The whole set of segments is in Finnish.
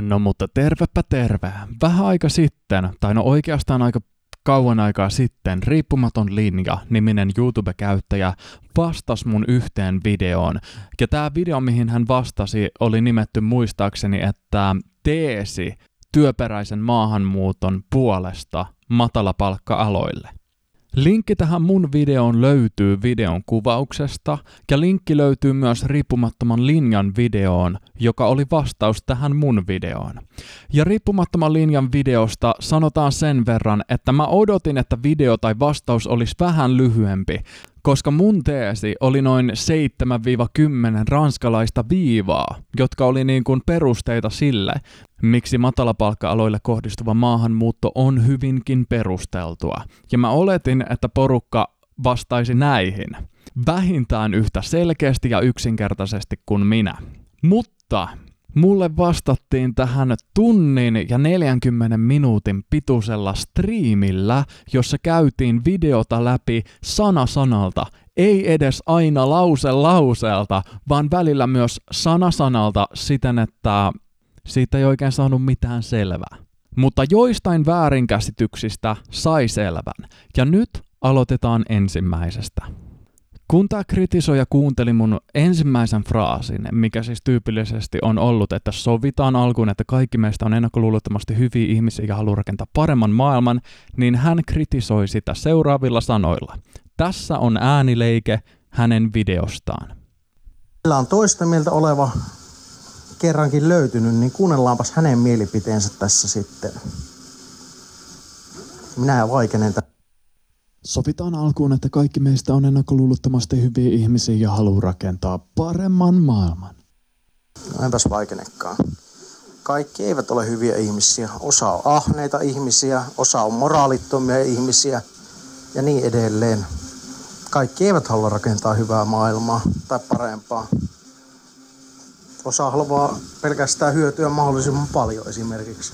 No mutta tervepä terve. Vähän aika sitten, tai no oikeastaan aika kauan aikaa sitten, Riippumaton linja, niminen YouTube-käyttäjä, vastasi mun yhteen videoon. Ja tämä video, mihin hän vastasi, oli nimetty muistaakseni, että teesi työperäisen maahanmuuton puolesta matalapalkka-aloille. Linkki tähän mun videoon löytyy videon kuvauksesta ja linkki löytyy myös riippumattoman linjan videoon, joka oli vastaus tähän mun videoon. Ja riippumattoman linjan videosta sanotaan sen verran, että mä odotin, että video tai vastaus olisi vähän lyhyempi, koska mun teesi oli noin 7-10 ranskalaista viivaa, jotka oli niin kuin perusteita sille, miksi matalapalkka-aloille kohdistuva maahanmuutto on hyvinkin perusteltua. Ja mä oletin, että porukka vastaisi näihin. Vähintään yhtä selkeästi ja yksinkertaisesti kuin minä. Mutta mulle vastattiin tähän tunnin ja 40 minuutin pituisella striimillä, jossa käytiin videota läpi sana sanalta, ei edes aina lause lauseelta, vaan välillä myös sana sanalta siten, että siitä ei oikein saanut mitään selvää. Mutta joistain väärinkäsityksistä sai selvän, ja nyt aloitetaan ensimmäisestä. Kun tämä kritisoija kuunteli mun ensimmäisen fraasin, mikä siis tyypillisesti on ollut, että sovitaan alkuun, että kaikki meistä on ennakkoluulottomasti hyviä ihmisiä ja haluaa rakentaa paremman maailman, niin hän kritisoi sitä seuraavilla sanoilla. Tässä on äänileike hänen videostaan. Meillä on toista mieltä oleva kerrankin löytynyt, niin kuunnellaanpas hänen mielipiteensä tässä sitten. Minä vaikenen tätä. Sovitaan alkuun, että kaikki meistä on ennakkoluulottomasti hyviä ihmisiä ja haluaa rakentaa paremman maailman. No enpäs vaikenekaan. Kaikki eivät ole hyviä ihmisiä. Osa on ahneita ihmisiä, osa on moraalittomia ihmisiä ja niin edelleen. Kaikki eivät halua rakentaa hyvää maailmaa tai parempaa. Osa haluaa pelkästään hyötyä mahdollisimman paljon esimerkiksi.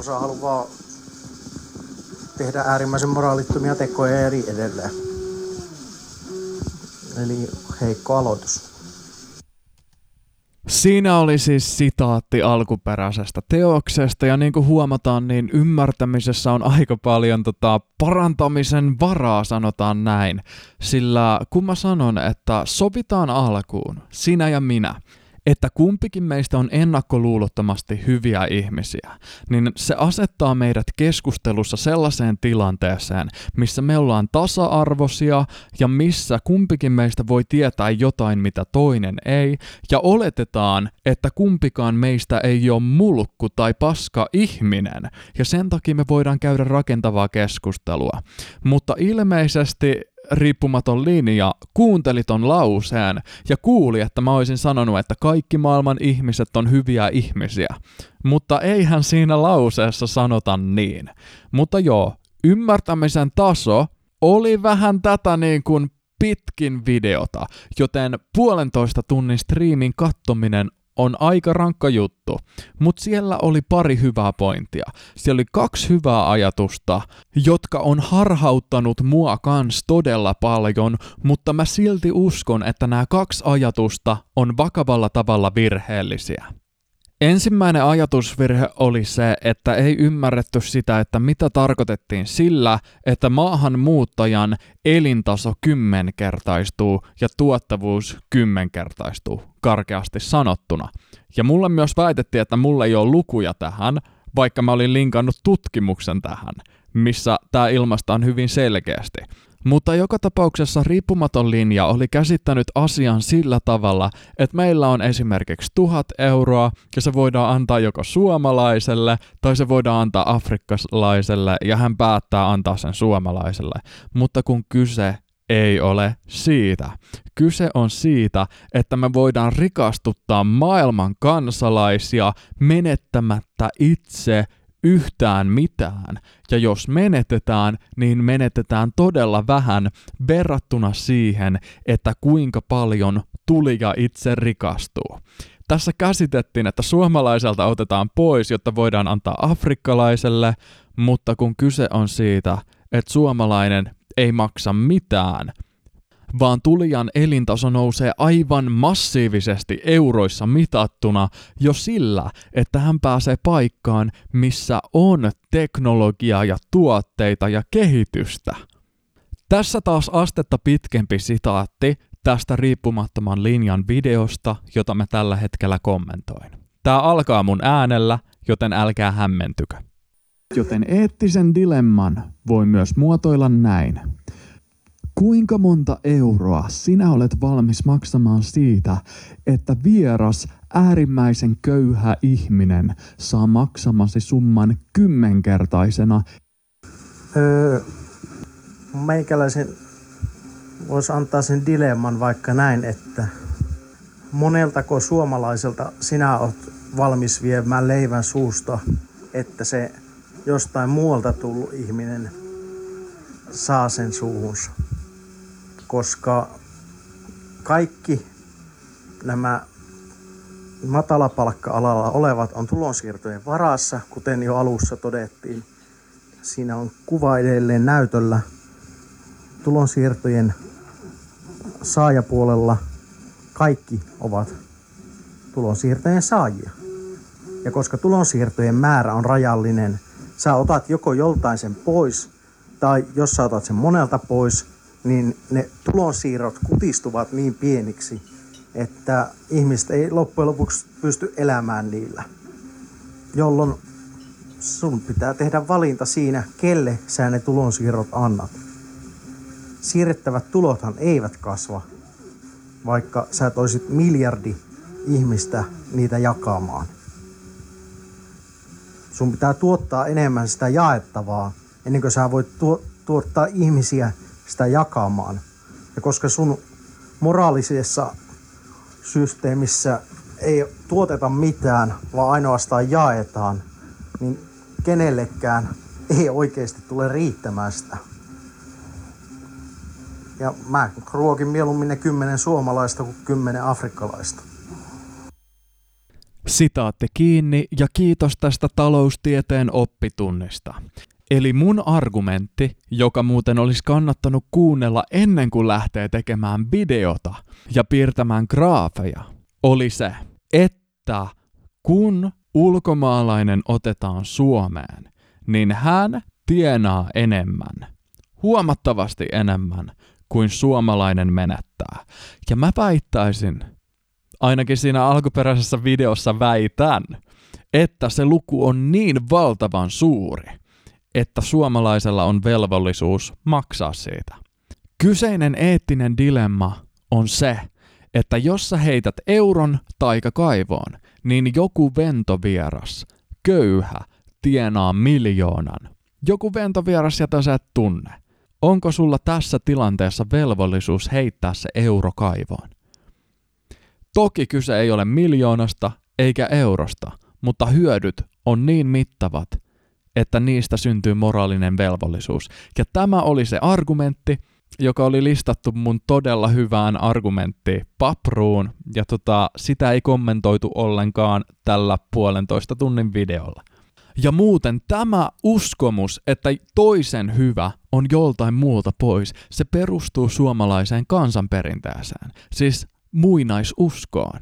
Osa haluaa tehdä äärimmäisen moraalittomia tekoja ja eri edelleen. Eli heikko aloitus. Siinä oli siis sitaatti alkuperäisestä teoksesta ja niin kuin huomataan, niin ymmärtämisessä on aika paljon tota, parantamisen varaa, sanotaan näin. Sillä kun mä sanon, että sovitaan alkuun, sinä ja minä, että kumpikin meistä on ennakkoluulottomasti hyviä ihmisiä, niin se asettaa meidät keskustelussa sellaiseen tilanteeseen, missä me ollaan tasa-arvoisia ja missä kumpikin meistä voi tietää jotain, mitä toinen ei, ja oletetaan, että kumpikaan meistä ei ole mulkku tai paska ihminen, ja sen takia me voidaan käydä rakentavaa keskustelua. Mutta ilmeisesti riippumaton linja kuunteli ton lauseen ja kuuli, että mä olisin sanonut, että kaikki maailman ihmiset on hyviä ihmisiä. Mutta eihän siinä lauseessa sanota niin. Mutta joo, ymmärtämisen taso oli vähän tätä niin kuin pitkin videota, joten puolentoista tunnin striimin kattominen on aika rankka juttu, mutta siellä oli pari hyvää pointtia. Siellä oli kaksi hyvää ajatusta, jotka on harhauttanut mua kans todella paljon, mutta mä silti uskon, että nämä kaksi ajatusta on vakavalla tavalla virheellisiä. Ensimmäinen ajatusvirhe oli se, että ei ymmärretty sitä, että mitä tarkoitettiin sillä, että maahanmuuttajan elintaso kymmenkertaistuu ja tuottavuus kymmenkertaistuu, karkeasti sanottuna. Ja mulle myös väitettiin, että mulla ei ole lukuja tähän, vaikka mä olin linkannut tutkimuksen tähän, missä tämä ilmaistaan hyvin selkeästi. Mutta joka tapauksessa riippumaton linja oli käsittänyt asian sillä tavalla, että meillä on esimerkiksi tuhat euroa ja se voidaan antaa joko suomalaiselle tai se voidaan antaa afrikkalaiselle ja hän päättää antaa sen suomalaiselle. Mutta kun kyse ei ole siitä. Kyse on siitä, että me voidaan rikastuttaa maailman kansalaisia menettämättä itse yhtään mitään, ja jos menetetään, niin menetetään todella vähän verrattuna siihen, että kuinka paljon tulija itse rikastuu. Tässä käsitettiin, että suomalaiselta otetaan pois, jotta voidaan antaa afrikkalaiselle, mutta kun kyse on siitä, että suomalainen ei maksa mitään, vaan tulijan elintaso nousee aivan massiivisesti euroissa mitattuna jo sillä, että hän pääsee paikkaan, missä on teknologiaa ja tuotteita ja kehitystä. Tässä taas astetta pitkempi sitaatti tästä riippumattoman linjan videosta, jota mä tällä hetkellä kommentoin. Tää alkaa mun äänellä, joten älkää hämmentykö. Joten eettisen dilemman voi myös muotoilla näin. Kuinka monta euroa sinä olet valmis maksamaan siitä, että vieras äärimmäisen köyhä ihminen saa maksamasi summan kymmenkertaisena? Öö, meikäläisen voisi antaa sen dilemman vaikka näin, että moneltako suomalaiselta sinä olet valmis viemään leivän suusta, että se jostain muualta tullut ihminen saa sen suuhunsa. Koska kaikki nämä matalapalkka-alalla olevat on tulonsiirtojen varassa, kuten jo alussa todettiin. Siinä on kuva edelleen näytöllä tulonsiirtojen saajapuolella kaikki ovat tulonsiirtojen saajia. Ja koska tulonsiirtojen määrä on rajallinen, sä otat joko joltain sen pois, tai jos sä otat sen monelta pois, niin ne tulonsiirrot kutistuvat niin pieniksi, että ihmiset ei loppujen lopuksi pysty elämään niillä. Jolloin sun pitää tehdä valinta siinä, kelle sä ne tulonsiirrot annat. Siirrettävät tulothan eivät kasva, vaikka sä toisit miljardi ihmistä niitä jakamaan. Sun pitää tuottaa enemmän sitä jaettavaa, ennen kuin sä voit tuo, tuottaa ihmisiä sitä jakamaan. Ja koska sun moraalisessa systeemissä ei tuoteta mitään, vaan ainoastaan jaetaan, niin kenellekään ei oikeasti tule riittämään sitä. Ja mä ruokin mieluummin ne kymmenen suomalaista kuin kymmenen afrikkalaista. Sitaatti kiinni ja kiitos tästä taloustieteen oppitunnista. Eli mun argumentti, joka muuten olisi kannattanut kuunnella ennen kuin lähtee tekemään videota ja piirtämään graafeja, oli se, että kun ulkomaalainen otetaan Suomeen, niin hän tienaa enemmän, huomattavasti enemmän kuin suomalainen menettää. Ja mä väittäisin, ainakin siinä alkuperäisessä videossa väitän, että se luku on niin valtavan suuri, että suomalaisella on velvollisuus maksaa siitä. Kyseinen eettinen dilemma on se, että jos sä heität euron taikakaivoon, niin joku ventovieras, köyhä, tienaa miljoonan. Joku ventovieras, jota sä et tunne. Onko sulla tässä tilanteessa velvollisuus heittää se euro kaivoon? Toki kyse ei ole miljoonasta eikä eurosta, mutta hyödyt on niin mittavat, että niistä syntyy moraalinen velvollisuus. Ja tämä oli se argumentti, joka oli listattu mun todella hyvään argumentti papruun, ja tota, sitä ei kommentoitu ollenkaan tällä puolentoista tunnin videolla. Ja muuten tämä uskomus, että toisen hyvä on joltain muulta pois, se perustuu suomalaiseen kansanperinteeseen, siis muinaisuskoon.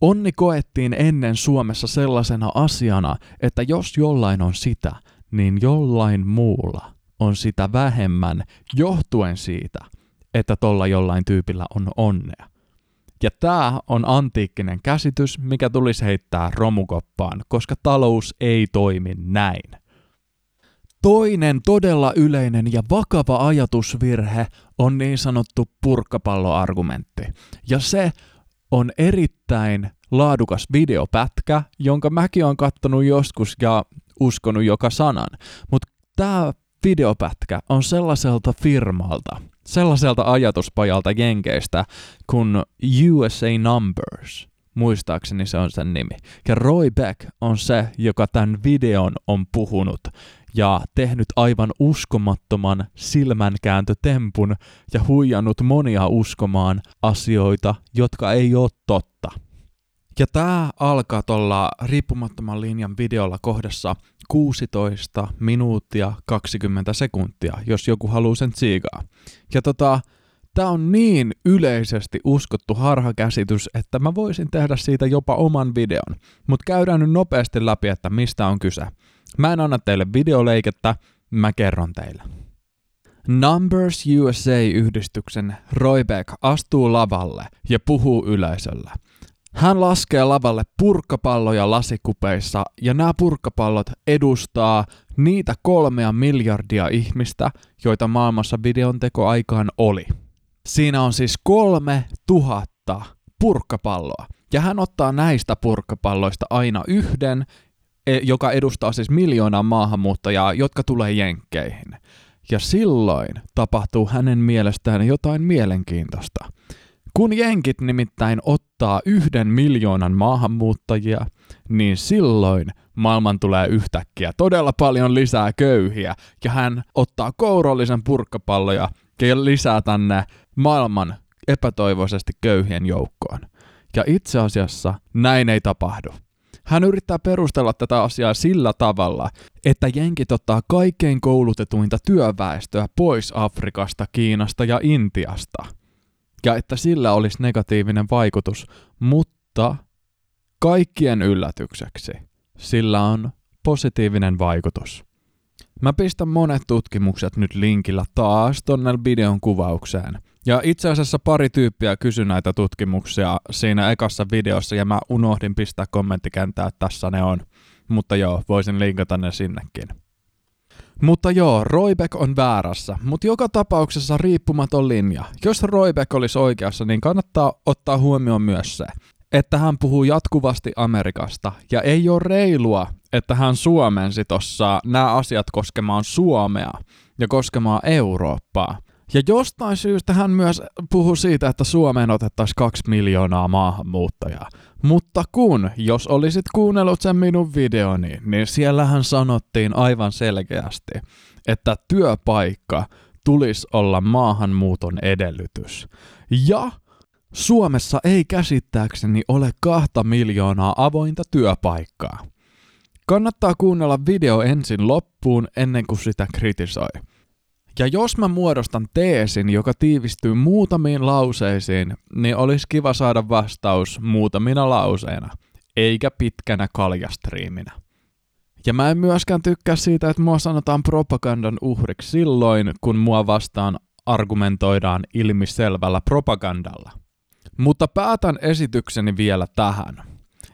Onni koettiin ennen Suomessa sellaisena asiana, että jos jollain on sitä, niin jollain muulla on sitä vähemmän johtuen siitä, että tolla jollain tyypillä on onnea. Ja tämä on antiikkinen käsitys, mikä tulisi heittää romukoppaan, koska talous ei toimi näin. Toinen todella yleinen ja vakava ajatusvirhe on niin sanottu purkkapalloargumentti. Ja se on erittäin laadukas videopätkä, jonka mäkin olen kattonut joskus ja uskonut joka sanan. Mutta tämä videopätkä on sellaiselta firmalta, sellaiselta ajatuspajalta Jenkeistä kuin USA Numbers. Muistaakseni se on sen nimi. Ja Roy Beck on se, joka tämän videon on puhunut ja tehnyt aivan uskomattoman silmänkääntötempun ja huijannut monia uskomaan asioita, jotka ei ole totta. Ja tämä alkaa tuolla riippumattoman linjan videolla kohdassa 16 minuuttia 20 sekuntia, jos joku haluaa sen tsiikaa. Ja tota, Tämä on niin yleisesti uskottu harhakäsitys, että mä voisin tehdä siitä jopa oman videon. Mutta käydään nyt nopeasti läpi, että mistä on kyse. Mä en anna teille videoleikettä, mä kerron teille. Numbers USA-yhdistyksen Roybeck astuu lavalle ja puhuu yleisölle. Hän laskee lavalle purkkapalloja lasikupeissa ja nämä purkkapallot edustaa niitä kolmea miljardia ihmistä, joita maailmassa videon tekoaikaan oli. Siinä on siis kolme tuhatta purkkapalloa. Ja hän ottaa näistä purkkapalloista aina yhden, e, joka edustaa siis miljoonaa maahanmuuttajaa, jotka tulee jenkkeihin. Ja silloin tapahtuu hänen mielestään jotain mielenkiintoista. Kun jenkit nimittäin ottaa yhden miljoonan maahanmuuttajia, niin silloin maailman tulee yhtäkkiä todella paljon lisää köyhiä, ja hän ottaa kourallisen purkkapalloja ja lisää tänne maailman epätoivoisesti köyhien joukkoon. Ja itse asiassa näin ei tapahdu. Hän yrittää perustella tätä asiaa sillä tavalla, että jenkit ottaa kaikkein koulutetuinta työväestöä pois Afrikasta, Kiinasta ja Intiasta. Ja että sillä olisi negatiivinen vaikutus, mutta kaikkien yllätykseksi sillä on positiivinen vaikutus. Mä pistän monet tutkimukset nyt linkillä taas tonne videon kuvaukseen. Ja itse asiassa pari tyyppiä kysyi näitä tutkimuksia siinä ekassa videossa ja mä unohdin pistää kommenttikäntää, että tässä ne on. Mutta joo, voisin linkata ne sinnekin. Mutta joo, Roibeck on väärässä, mutta joka tapauksessa riippumaton linja. Jos Roibeck olisi oikeassa, niin kannattaa ottaa huomioon myös se, että hän puhuu jatkuvasti Amerikasta, ja ei ole reilua, että hän suomensi tossa nämä asiat koskemaan Suomea ja koskemaan Eurooppaa. Ja jostain syystä hän myös puhuu siitä, että Suomeen otettaisiin kaksi miljoonaa maahanmuuttajaa. Mutta kun, jos olisit kuunnellut sen minun videoni, niin siellähän sanottiin aivan selkeästi, että työpaikka tulisi olla maahanmuuton edellytys. Ja Suomessa ei käsittääkseni ole kahta miljoonaa avointa työpaikkaa. Kannattaa kuunnella video ensin loppuun ennen kuin sitä kritisoi. Ja jos mä muodostan teesin, joka tiivistyy muutamiin lauseisiin, niin olisi kiva saada vastaus muutamina lauseina, eikä pitkänä kaljastriiminä. Ja mä en myöskään tykkää siitä, että mua sanotaan propagandan uhriksi silloin, kun mua vastaan argumentoidaan ilmiselvällä propagandalla. Mutta päätän esitykseni vielä tähän,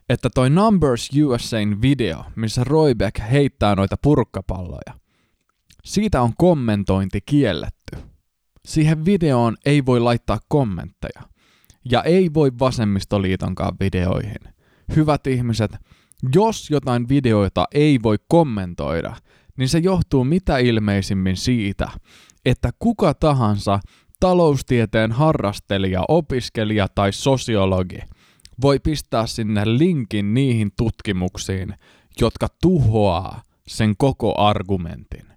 että toi Numbers USAin video, missä Roybeck heittää noita purkkapalloja, siitä on kommentointi kielletty. Siihen videoon ei voi laittaa kommentteja. Ja ei voi vasemmistoliitonkaan videoihin. Hyvät ihmiset, jos jotain videoita ei voi kommentoida, niin se johtuu mitä ilmeisimmin siitä, että kuka tahansa taloustieteen harrastelija, opiskelija tai sosiologi voi pistää sinne linkin niihin tutkimuksiin, jotka tuhoaa sen koko argumentin.